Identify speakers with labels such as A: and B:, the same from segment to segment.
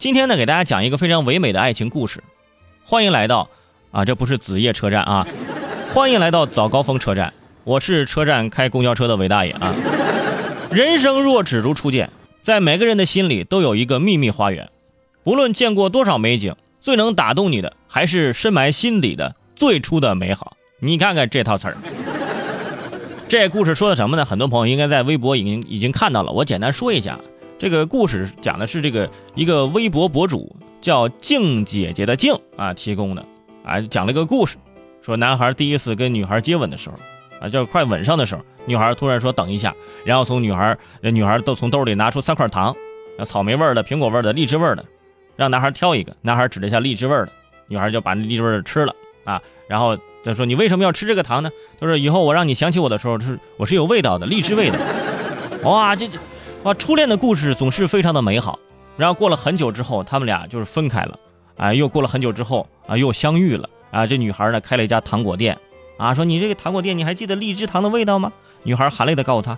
A: 今天呢，给大家讲一个非常唯美的爱情故事。欢迎来到啊，这不是子夜车站啊，欢迎来到早高峰车站。我是车站开公交车的韦大爷啊。人生若只如初见，在每个人的心里都有一个秘密花园。不论见过多少美景，最能打动你的还是深埋心底的最初的美好。你看看这套词儿。这故事说的什么呢？很多朋友应该在微博已经已经看到了。我简单说一下，这个故事讲的是这个一个微博博主叫静姐姐的静啊提供的啊，讲了一个故事，说男孩第一次跟女孩接吻的时候啊，就快吻上的时候，女孩突然说等一下，然后从女孩女孩都从兜里拿出三块糖，草莓味的、苹果味的、荔枝味的，让男孩挑一个。男孩指了一下荔枝味的，女孩就把那荔枝味的吃了啊，然后。他说：“你为什么要吃这个糖呢？”他说：“以后我让你想起我的时候，是我是有味道的，荔枝味的。”哇，这这，啊，初恋的故事总是非常的美好。然后过了很久之后，他们俩就是分开了。啊，又过了很久之后，啊，又相遇了。啊，这女孩呢开了一家糖果店。啊，说你这个糖果店，你还记得荔枝糖的味道吗？女孩含泪的告诉他：“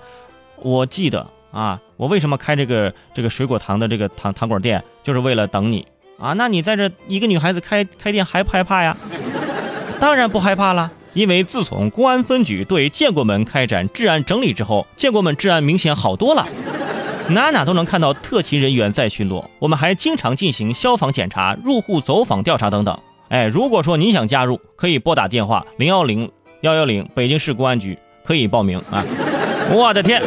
A: 我记得。啊，我为什么开这个这个水果糖的这个糖糖果店，就是为了等你。啊，那你在这一个女孩子开开店害不害怕呀？” 当然不害怕了，因为自从公安分局对建国门开展治安整理之后，建国门治安明显好多了，哪哪都能看到特勤人员在巡逻。我们还经常进行消防检查、入户走访调查等等。哎，如果说你想加入，可以拨打电话零幺零幺幺零北京市公安局，可以报名啊！我的天！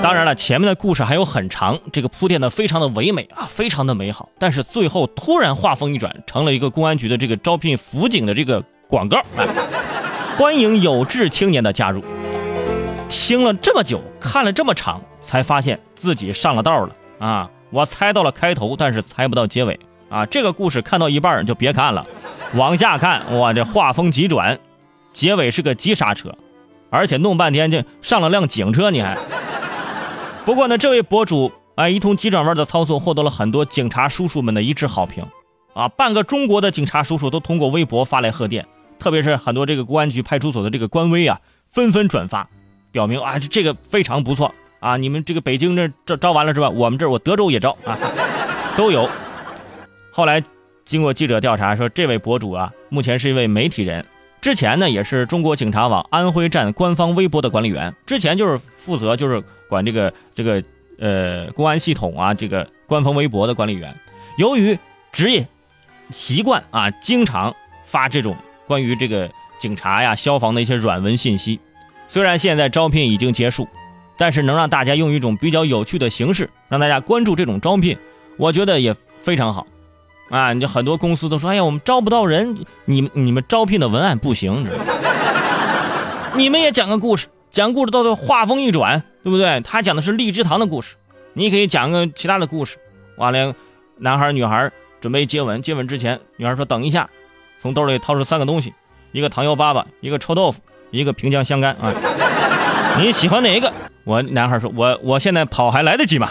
A: 当然了，前面的故事还有很长，这个铺垫的非常的唯美啊，非常的美好。但是最后突然话锋一转，成了一个公安局的这个招聘辅警的这个广告，哎欢迎有志青年的加入。听了这么久，看了这么长，才发现自己上了道了啊！我猜到了开头，但是猜不到结尾啊！这个故事看到一半就别看了，往下看，哇，这画风急转，结尾是个急刹车，而且弄半天就上了辆警车，你还。不过呢，这位博主啊，一通急转弯的操作，获得了很多警察叔叔们的一致好评，啊，半个中国的警察叔叔都通过微博发来贺电，特别是很多这个公安局派出所的这个官微啊，纷纷转发，表明啊，这这个非常不错啊，你们这个北京这招招完了是吧？我们这我德州也招啊，都有。后来经过记者调查说，这位博主啊，目前是一位媒体人。之前呢，也是中国警察网安徽站官方微博的管理员。之前就是负责就是管这个这个呃公安系统啊，这个官方微博的管理员。由于职业习惯啊，经常发这种关于这个警察呀、消防的一些软文信息。虽然现在招聘已经结束，但是能让大家用一种比较有趣的形式让大家关注这种招聘，我觉得也非常好。啊，你很多公司都说，哎呀，我们招不到人，你们你们招聘的文案不行，你们也讲个故事，讲故事到最后话锋一转，对不对？他讲的是荔枝糖的故事，你可以讲个其他的故事。完了，男孩女孩准备接吻，接吻之前，女孩说等一下，从兜里掏出三个东西，一个糖油粑粑，一个臭豆腐，一个平江香干啊，你喜欢哪一个？我男孩说，我我现在跑还来得及吗？